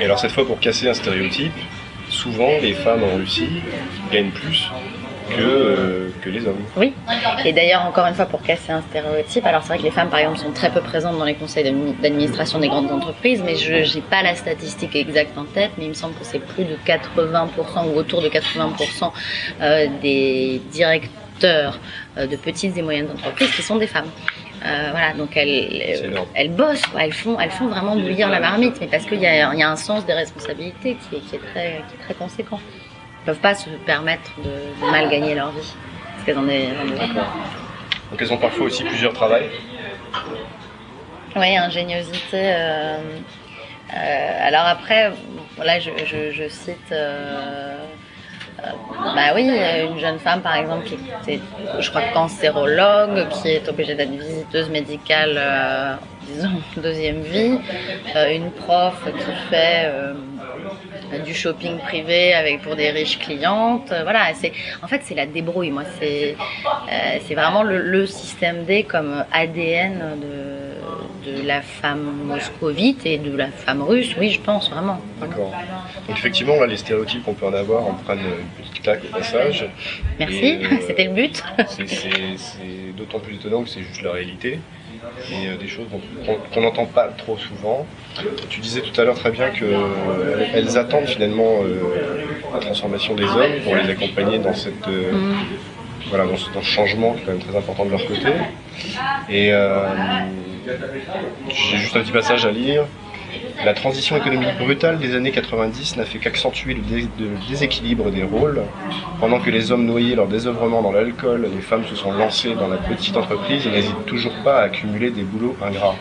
Et alors cette fois, pour casser un stéréotype, souvent les femmes en Russie gagnent plus que, euh, que les hommes. Oui, et d'ailleurs, encore une fois, pour casser un stéréotype, alors c'est vrai que les femmes, par exemple, sont très peu présentes dans les conseils d'admi- d'administration des grandes entreprises, mais je n'ai pas la statistique exacte en tête, mais il me semble que c'est plus de 80% ou autour de 80% euh, des directeurs euh, de petites et moyennes entreprises qui sont des femmes. Euh, voilà, donc elles, énorme. elles bossent, quoi. elles font, elles font vraiment bouillir la marmite, mais parce qu'il y a, y a un sens des responsabilités qui est, qui est très, qui est très conséquent. Elles peuvent pas se permettre de, de mal gagner leur vie, parce qu'elles en ont Donc elles ont parfois aussi plusieurs travails. Oui, ingéniosité. euh, euh, alors après, je, je, je cite. Euh, bah oui, une jeune femme par exemple qui était, je crois, cancérologue, qui est obligée d'être visiteuse médicale, euh, disons, deuxième vie. Euh, une prof qui fait du shopping privé avec pour des riches clientes. Voilà, en fait c'est la débrouille. Moi, c'est c'est vraiment le, le système D comme ADN de, de la femme moscovite et de la femme russe. Oui, je pense vraiment. D'accord. Donc effectivement, là, les stéréotypes qu'on peut en avoir, on prenne une petite claque au passage. Merci, euh, c'était le but. C'est- d'autant plus étonnant que c'est juste la réalité. Et euh, des choses qu'on n'entend pas trop souvent. Tu disais tout à l'heure très bien qu'elles elles attendent finalement euh, la transformation des hommes pour les accompagner dans cette euh, Mm. voilà dans ce, dans ce changement qui est quand même très important de leur côté. Et euh, j'ai juste un petit passage à lire. La transition économique brutale des années 90 n'a fait qu'accentuer le, dé- le déséquilibre des rôles. Pendant que les hommes noyaient leur désœuvrement dans l'alcool, les femmes se sont lancées dans la petite entreprise et n'hésitent toujours pas à accumuler des boulots ingrats.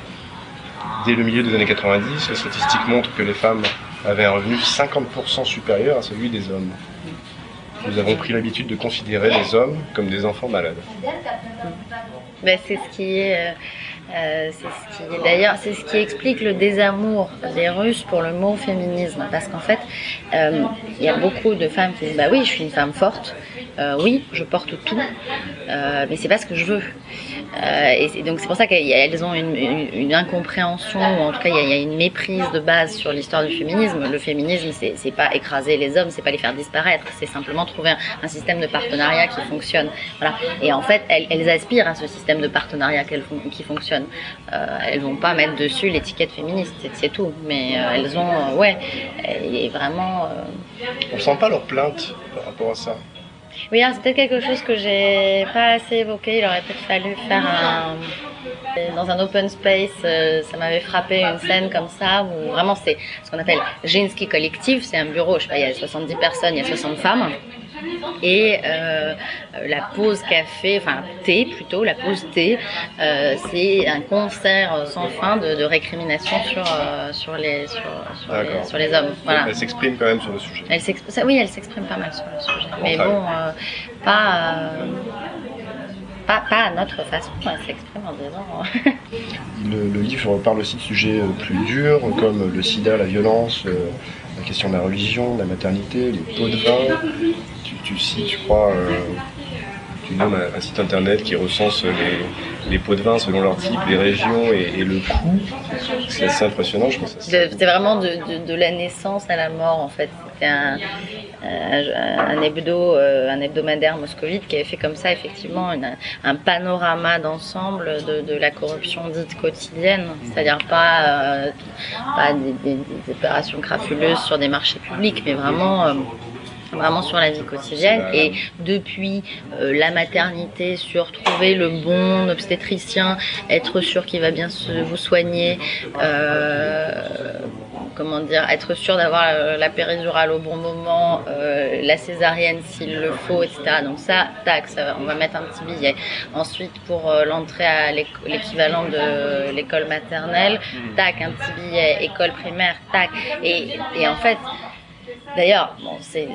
Dès le milieu des années 90, les statistiques montrent que les femmes avaient un revenu 50% supérieur à celui des hommes. Nous avons pris l'habitude de considérer les hommes comme des enfants malades. Ben, c'est ce qui est, euh, euh, c'est ce qui est d'ailleurs, c'est ce qui explique le désamour des Russes pour le mot féminisme, parce qu'en fait, euh, il y a beaucoup de femmes qui disent bah oui, je suis une femme forte, oui, je porte tout, mais c'est pas ce que je veux. Et donc c'est pour ça qu'elles ont une, incompréhension, ou en tout cas il y, y a une méprise de base sur l'histoire du féminisme. Le féminisme, c'est pas écraser les hommes, c'est pas les faire disparaître, c'est simplement trouver un, un système de partenariat qui fonctionne. Voilà. Et en fait, elles, elles aspirent à ce système de partenariat font- qui fonctionne. Euh, elles vont pas mettre dessus l'étiquette féministe, c'est- tout. Mais euh, elles ont, euh, ouais, et vraiment. euh, On sent pas leur plainte par rapport à ça. oui, alors, c'est peut-être quelque chose que j'ai pas assez évoqué. Il aurait peut-être fallu faire un. Dans un open space, ça m'avait frappé une scène comme ça où vraiment c'est ce qu'on appelle Jinsky Collective. C'est un bureau, je sais pas, il y a 70 personnes, il y a 60 femmes. Et euh, la pause café, enfin thé plutôt, la pause thé, euh, c'est un concert sans fin de, de récrimination sur, euh, sur, les, sur, sur, les, sur les hommes. Voilà. Elle s'exprime quand même sur le sujet. Elle oui, elle s'exprime pas mal sur le sujet. Mais bon, euh, pas, euh, pas, pas à notre façon. Elle s'exprime en disant. Le, le livre parle aussi de sujets plus durs, comme le sida, la violence, euh, la question de la religion, de la maternité, les pots de vin. Tu, tu cites, je crois, euh, tu donnes un, site internet qui recense les, pots de vin selon leur type, les régions et, le coût. C'est assez impressionnant, je pense. C'était vraiment de, la naissance à la mort en fait. C'était un, hebdo, euh, un hebdomadaire moscovite qui avait fait comme ça effectivement un panorama d'ensemble de, la corruption dite quotidienne, c'est-à-dire pas, euh, des opérations crapuleuses sur des marchés publics, mais vraiment. euh, vraiment sur la vie quotidienne et depuis euh, la maternité sur trouver le bon obstétricien, être sûr qu'il va bien se, vous soigner, euh, comment dire, être sûr d'avoir la, la péridurale au bon moment, euh, la césarienne s'il le faut, etc. Donc ça, tac, ça on va mettre un petit billet. Ensuite, pour euh, l'entrée à l'équivalent de l'école maternelle, tac, un petit billet, école primaire, tac. Et, et en fait, D'ailleurs, bon, c'est,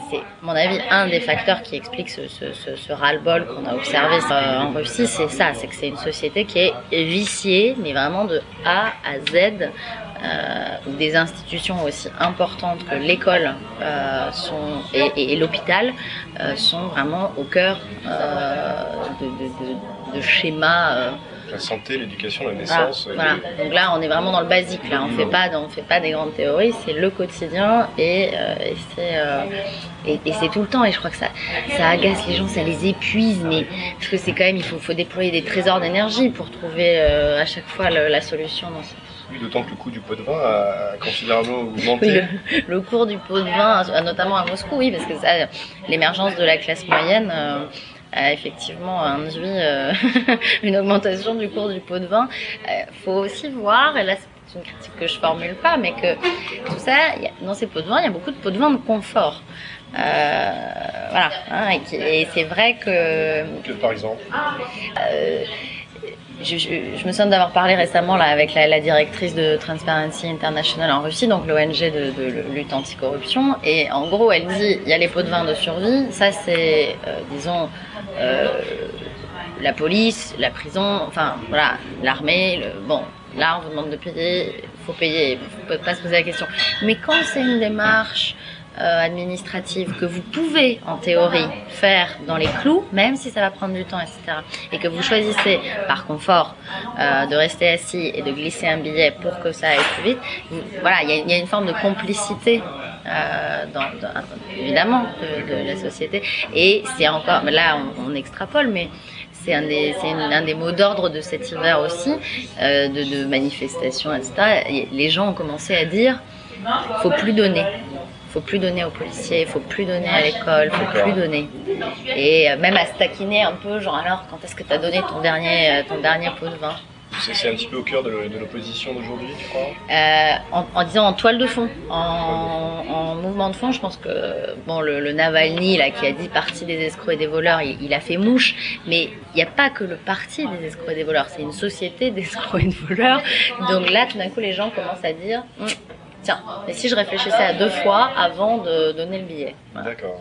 mon avis, un des facteurs qui explique ce, ras-le-bol qu'on a observé euh, en Russie, c'est ça, c'est que c'est une société qui est viciée, mais vraiment de A à Z, euh, où des institutions aussi importantes que l'école euh, et, l'hôpital sont vraiment au cœur de, schémas La santé, l'éducation, la naissance. euh, voilà. les- Donc là, on est vraiment dans le basique. Là, on fait pas, on fait pas des grandes théories. C'est le quotidien et, euh, et c'est euh, et, et c'est tout le temps. Et je crois que ça, ça agace les gens, ça les épuise. Mais parce que c'est quand même, il faut, faut déployer des trésors d'énergie pour trouver euh, à chaque fois le- la solution dans ça. Oui, D'autant que le coût du pot de vin a considérablement augmenté. Oui, le, le cours du pot de vin, notamment à Moscou, oui, parce que ça, l'émergence de la classe moyenne euh, a effectivement induit euh, une augmentation du cours du pot de vin. Il faut aussi voir, et là c'est une critique que je formule pas, mais que tout ça, a- dans ces pots de vin, il y a beaucoup de pots de vin de confort. Euh, voilà, hein, et c'est vrai que Que, par exemple. euh, je, je- me souviens d'avoir parlé récemment là, avec la, la directrice de Transparency International en Russie, donc l'ONG de, de lutte anticorruption. Et en gros, elle dit il y a les pots de vin de survie. Ça, c'est, euh, disons, euh, la police, la prison, enfin voilà, l'armée. le- Bon, là, on vous demande de payer, faut payer, faut pas se poser la question. Mais quand c'est une démarche euh, administrative que vous pouvez, en théorie, faire dans les clous, même si ça va prendre du temps, etc., et que vous choisissez, par confort, euh, de rester assis et de glisser un billet pour que ça aille plus vite, voilà, il y, a- une forme de complicité, euh, évidemment, de, la société. Et c'est encore, là, on, on extrapole, mais c'est un des, un des mots d'ordre de cet hiver aussi, euh, de, de manifestations, etc. Et les gens ont commencé à dire, faut plus donner. Faut plus donner aux policiers, faut plus donner à l'école, faut plus donner. Et euh, même à se taquiner un peu, genre alors quand est-ce que tu as donné ton dernier, euh, ton dernier pot de vin? C'est un petit peu au cœur de l'opposition d'aujourd'hui, tu crois? Euh, en, en disant en toile de fond, en, en mouvement de fond, je pense que bon le, le Navalny là qui a dit parti des escrocs et des voleurs, il, il a fait mouche, mais il n'y a pas que le parti des escrocs et des voleurs, c'est une société d'escrocs et de voleurs. Donc là, tout d'un coup, les gens commencent à dire Hum, tiens, et si je réfléchissais à deux fois avant de donner le billet. Voilà. D'accord.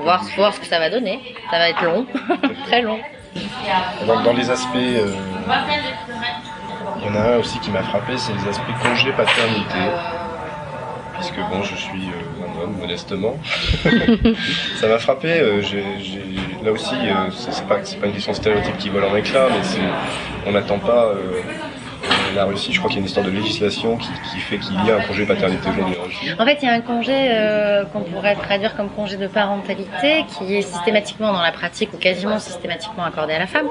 Voir, voir ce que ça va donner. Ça va être long, très long. Dans, dans les aspects, euh, il y en a un aussi qui m'a frappé, c'est les aspects congé paternité. Puisque bon, je suis euh, un homme modestement. ça m'a frappé. euh, là aussi, euh, c'est pas, c'est pas une question de stéréotype qui vole en éclat, mais c'est, on n'attend pas. La Russie, je crois qu'il y a une histoire de législation qui, fait qu'il y a un congé paternité aujourd'hui en Russie. En fait, il y a un congé euh, qu'on pourrait traduire comme congé de parentalité qui est systématiquement dans la pratique ou quasiment systématiquement accordé à la femme.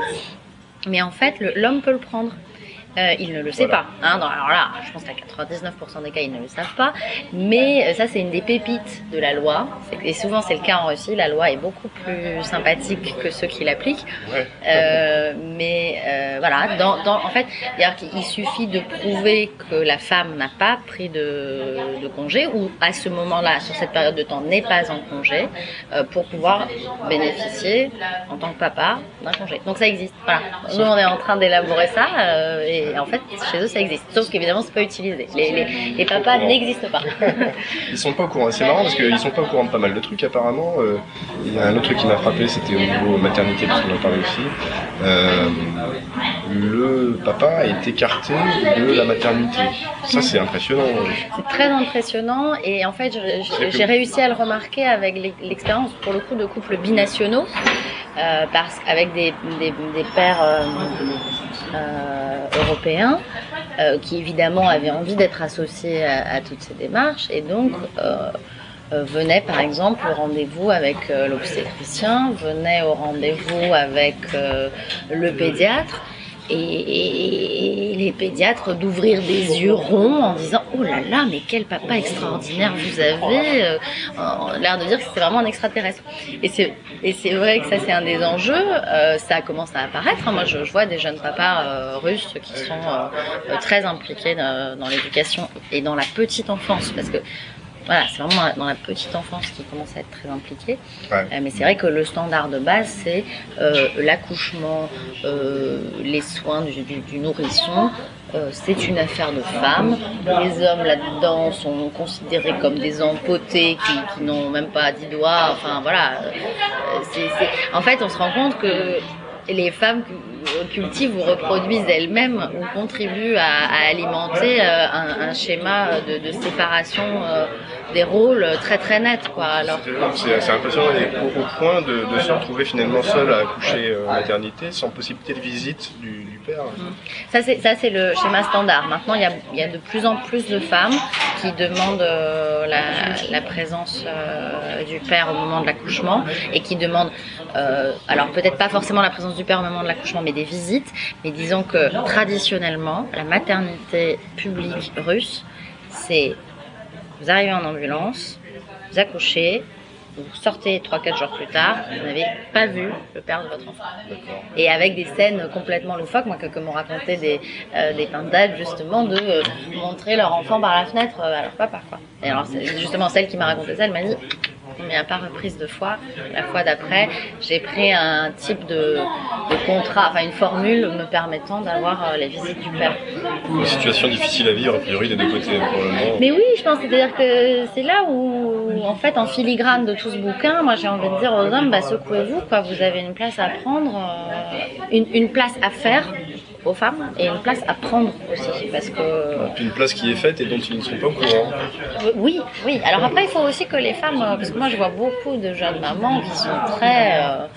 Mais en fait, l'homme peut le prendre. Euh, il ne le sait Voilà. pas. Hein. Dans- alors là, je pense qu'à 99% des cas, ils ne le savent pas. Mais euh, ça, c'est une des pépites de la loi. Et souvent, c'est le cas en Russie. La loi est beaucoup plus sympathique que ceux qui l'appliquent. Ouais. Euh, mais euh, voilà, dans, dans, en fait, qu'il suffit de prouver que la femme n'a pas pris de, de congé ou à ce moment-là, sur cette période de temps, n'est pas en congé euh, pour pouvoir bénéficier en tant que papa d'un congé. Donc ça existe. Voilà. Nous, on est en train d'élaborer ça euh, et en fait, chez eux, ça existe. Sauf qu'évidemment, c'est pas utilisé. Les, les, les papas n'existent pas. Ils sont pas au courant. C'est marrant parce qu'ils sont pas au courant de pas mal de trucs apparemment. Euh, Il y a un autre truc qui m'a frappé, c'était au niveau maternité parce qu'on en parlait aussi. Euh, le papa est écarté de la maternité. Ça c'est impressionnant. C'est très impressionnant et en fait j'ai réussi à le remarquer avec l'e- l'expérience pour le coup de couples binationaux euh, parce avec des, des, des pères euh, euh, européens qui évidemment avaient envie d'être associés à, à toutes ces démarches et donc venaient par exemple au rendez-vous avec euh, l'obstétricien, venaient au rendez-vous avec euh, le pédiatre et, les pédiatres d'ouvrir des yeux ronds en disant oh là là mais quel papa extraordinaire vous avez euh, l'air de dire que c'était vraiment un extraterrestre et c'est et c'est vrai que ça c'est un des enjeux euh, ça commence à apparaître hein. moi je, je vois des jeunes papas euh, russes qui sont euh, euh, très impliqués dans, dans l'éducation et dans la petite enfance parce que voilà, c'est vraiment dans la- petite enfance qu'ils commencent à être très impliqués. Ouais. Euh, mais c'est vrai que le standard de base, c'est euh, l'accouchement, euh, les soins du, du- du nourrisson. C'est une affaire de femmes. Les hommes là-dedans sont considérés comme des empotés qui, qui n'ont même pas dix doigts. Enfin voilà. En fait, on se rend compte que les femmes cultivent ou reproduisent elles-mêmes ou contribuent à, alimenter euh, un, schéma de, séparation euh, des rôles très très net quoi alors. c'est impressionnant au, au point de, se retrouver finalement seul à accoucher en maternité sans possibilité de visite du, père. Mm. ça c'est ça c'est le schéma standard. Maintenant il y a, il y a de plus en plus de femmes qui demandent la, la, présence du père au moment de l'accouchement et qui demandent alors peut-être pas forcément la présence du père au moment de l'accouchement mais des visites. Mais disons que traditionnellement, la maternité publique russe, c'est vous arrivez en ambulance, vous accouchez, vous sortez 3-4 jours plus tard, vous n'avez pas vu le père de votre enfant. Et avec des scènes complètement loufoques, moi, que, m'ont raconté des, euh, des justement, de euh, montrer leur enfant par la fenêtre euh, à leur papa. Quoi. Et alors, justement, celle qui m'a raconté ça, elle m'a dit à part reprise de foi, la fois d'après, j'ai pris un type de, contrat, enfin une formule me permettant d'avoir euh, la visite du père. Une situation difficile à vivre, a priori, des deux côtés, probablement. Mais oui, je pense, c'est-à-dire que c'est là où, en fait, en filigrane de tout ce bouquin, moi j'ai envie de dire aux hommes, bah, secouez-vous, quoi, vous avez une place à prendre, euh, une, une place à faire aux femmes et une place à prendre aussi parce que une place qui est faite et dont ils ne sont pas au courant. Oui, oui. Alors après il faut aussi que les femmes parce que moi je vois beaucoup de jeunes mamans qui sont très euh,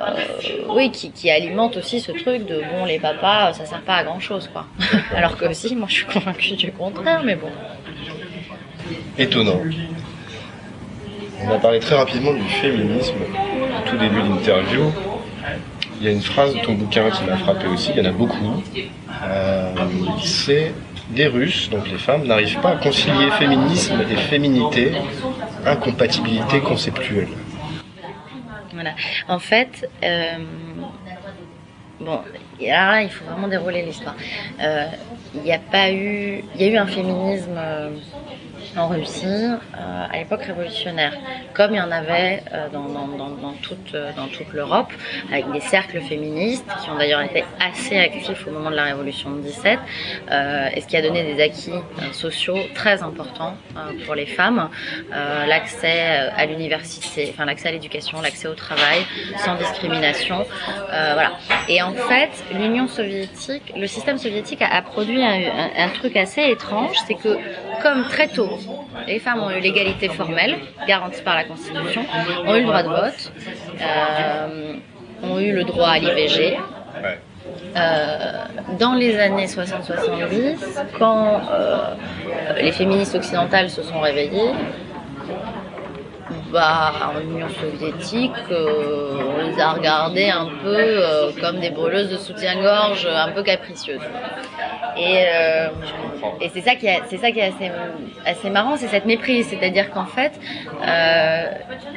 euh, oui, qui, qui, alimentent aussi ce truc de bon, les papas, ça sert pas à grand chose, quoi. Alors que si, moi je suis convaincue du contraire, mais bon. Étonnant. On a parlé très rapidement du féminisme au tout début de l'interview. Il y a une phrase de ton bouquin qui m'a frappé aussi, il y en a beaucoup. Euh, c'est des Russes, donc les femmes, n'arrivent pas à concilier féminisme et féminité, incompatibilité conceptuelle. Voilà. En fait, euh, bon, là, il faut vraiment dérouler l'histoire. Euh, il n'y a pas eu, il y a eu un féminisme en Russie euh, à l'époque révolutionnaire, comme il y en avait euh, euh, dans toute l'Europe, avec des cercles féministes qui ont d'ailleurs été assez actifs au moment de la Révolution de 17, et ce qui a donné des acquis sociaux très importants pour les femmes, l'accès à l'université, enfin l'accès à l'éducation, l'accès au travail, sans discrimination, voilà. Et en fait, l'Union soviétique, le système soviétique a, produit un truc assez étrange, c'est que comme très tôt, les femmes ont eu l'égalité formelle, garantie par la Constitution, ont eu le droit de vote, euh, ont eu le droit à l'IVG. Euh, dans les années 60-70, quand euh, les féministes occidentales se sont réveillées, bah, en Union soviétique, on les a regardées un peu comme des brûleuses de soutien-gorge un peu capricieuses. Et, euh, c'est ça qui est, assez, marrant, c'est cette méprise. C'est-à-dire qu'en fait, euh,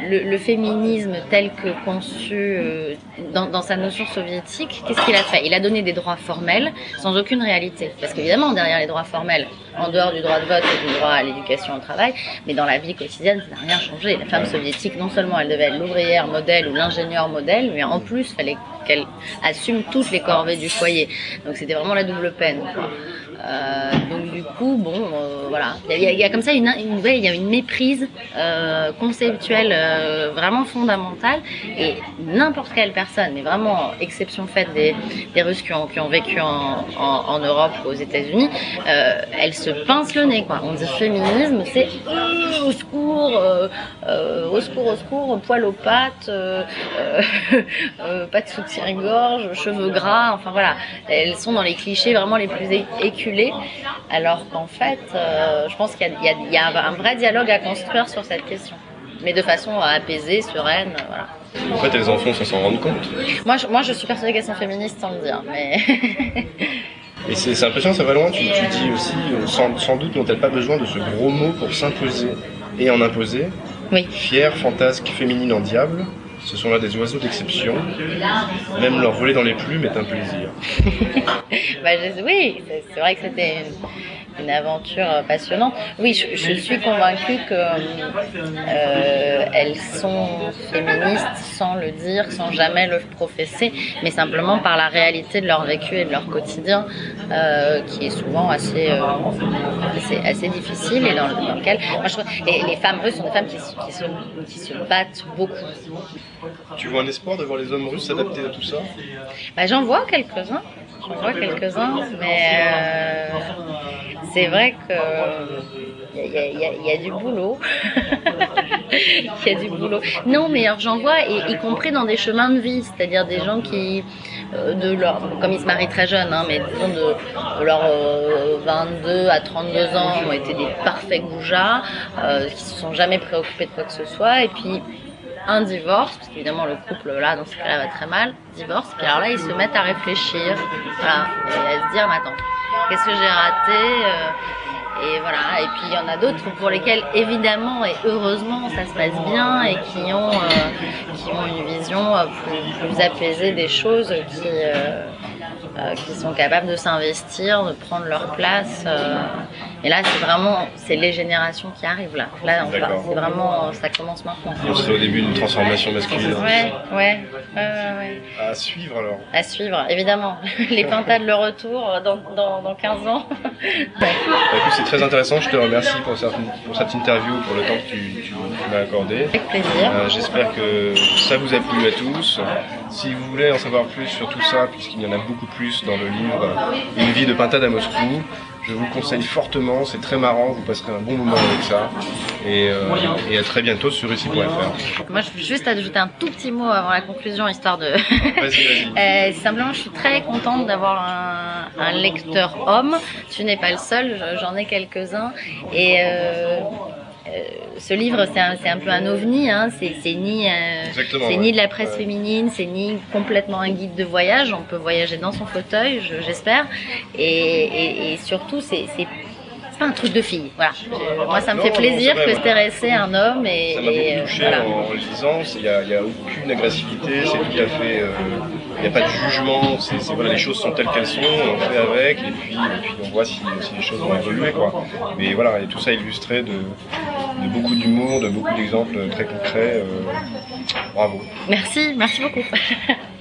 le, féminisme tel que conçu euh, dans, sa notion soviétique, qu'est-ce qu'il a fait? Il a donné des droits formels sans aucune réalité. Parce qu'évidemment, derrière les droits formels, en dehors du droit de vote et du droit à l'éducation au travail, mais dans la vie quotidienne, ça n'a rien changé. La femme soviétique, non seulement elle devait être l'ouvrière modèle ou l'ingénieur modèle, mais en plus, il fallait qu'elle assume toutes les corvées du foyer. Donc c'était vraiment la double peine. Euh, donc du coup, bon, euh, voilà, il y, a comme ça une, une il y a une méprise euh, conceptuelle euh, vraiment fondamentale. Et n'importe quelle personne, mais vraiment exception faite des, des Russes qui ont, qui ont vécu en, en, en Europe ou aux États-Unis, euh, elle se pince le nez quoi. On dit féminisme, c'est au secours, au secours, au secours, poil aux pattes, pas de soutien-gorge, cheveux gras, enfin voilà, elles sont dans les clichés vraiment les plus alors qu'en fait, euh, je pense qu'il y, a un vrai dialogue à construire sur cette question, mais de façon apaisée, sereine, voilà. En fait, elles en font sans s'en rendre compte. Moi, je, moi, je suis persuadée qu'elles sont féministes sans le dire, mais. Et c'est impressionnant, ça va loin. Tu, dis aussi, euh, sans, doute n'ont-elles pas besoin de ce gros mot pour s'imposer et en imposer? Oui. Fière, fantasque, féminine en diable. Ce sont là des oiseaux d'exception. Même leur voler dans les plumes est un plaisir. bah, oui, c'est vrai que c'était aventure passionnante. Oui, je, je suis convaincue que euh, elles sont féministes sans le dire, sans jamais le professer, mais simplement par la réalité de leur vécu et de leur quotidien, euh, qui est souvent assez, euh, assez, assez difficile et dans, dans lequel moi, je trouve, et les femmes russes sont des femmes qui, se- qui se, qui se battent beaucoup. Tu vois un espoir de voir les hommes russes s'adapter à tout ça? Bah, J'en vois quelques-uns, j'en vois quelques-uns, mais euh, c'est vrai que il y, a- du boulot. Il y a du boulot. Non, mais alors, j'en vois, et, y compris dans des chemins de vie, c'est-à-dire des gens qui, euh, de leur, comme ils se marient très jeunes, hein, mais disons de, de leurs euh, 22 à 32 ans, ont été des parfaits goujats, euh, qui se sont jamais préoccupés de quoi que ce soit, et puis un divorce, parce qu'évidemment le couple là dans ce cas-là va très mal, divorce, puis alors là ils se mettent à réfléchir, à se dire, mais attends, qu'est-ce que j'ai raté euh, et voilà, et puis il y en a d'autres pour lesquels évidemment et heureusement ça se passe bien et qui ont, euh, qui ont une vision euh, plus, plus apaisée des choses, qui, euh, qui sont capables de s'investir, de prendre leur place. euh. et là c'est vraiment, c'est les générations qui arrivent là. Là c'est vraiment, ça commence maintenant. On serait au début d'une transformation masculine. Ouais, ouais, ouais, ouais. À suivre alors. À suivre, évidemment. Les pintades, le retour dans, dans, dans 15 ans. Bah, c'est très intéressant, je te remercie pour cette, pour cette interview, pour le temps que tu, tu- tu m'as accordé. Avec plaisir. Euh, J'espère que ça vous a plu à tous. Si vous voulez en savoir plus sur tout ça, puisqu'il y en a beaucoup plus dans le livre Une vie de pintade à Moscou, je vous le conseille fortement, c'est très marrant, vous passerez un bon moment avec ça. Et, euh, et à très bientôt sur ici.fr. Moi, je veux juste ajouter un tout petit mot avant la conclusion, histoire de... Vas-y, vas-y. Euh, simplement, je suis très contente d'avoir un, un lecteur homme. Tu n'es pas le seul, je- j'en ai quelques-uns. Et euh, ce livre, c'est un, peu un ovni. Hein. C'est ni, euh, ouais. ni de la presse Ouais. féminine, c'est ni complètement un guide de voyage. On peut voyager dans son fauteuil, je- j'espère. Et, et, et surtout, c'est pas un truc de fille. Voilà. Je- moi, ça me Non, fait non, plaisir c'est vrai, que à un homme et, Ça m'a beaucoup euh, touché voilà. en lisant. Il n'y a, aucune agressivité, c'est tout à fait. euh, Il n'y a pas de jugement. C'est- voilà, les choses sont telles qu'elles sont. On fait avec et puis, et puis on voit si, si les choses vont évoluer quoi. Mais voilà, et tout ça illustré de, de beaucoup d'humour, de beaucoup d'exemples très concrets. euh, bravo. Merci, merci beaucoup.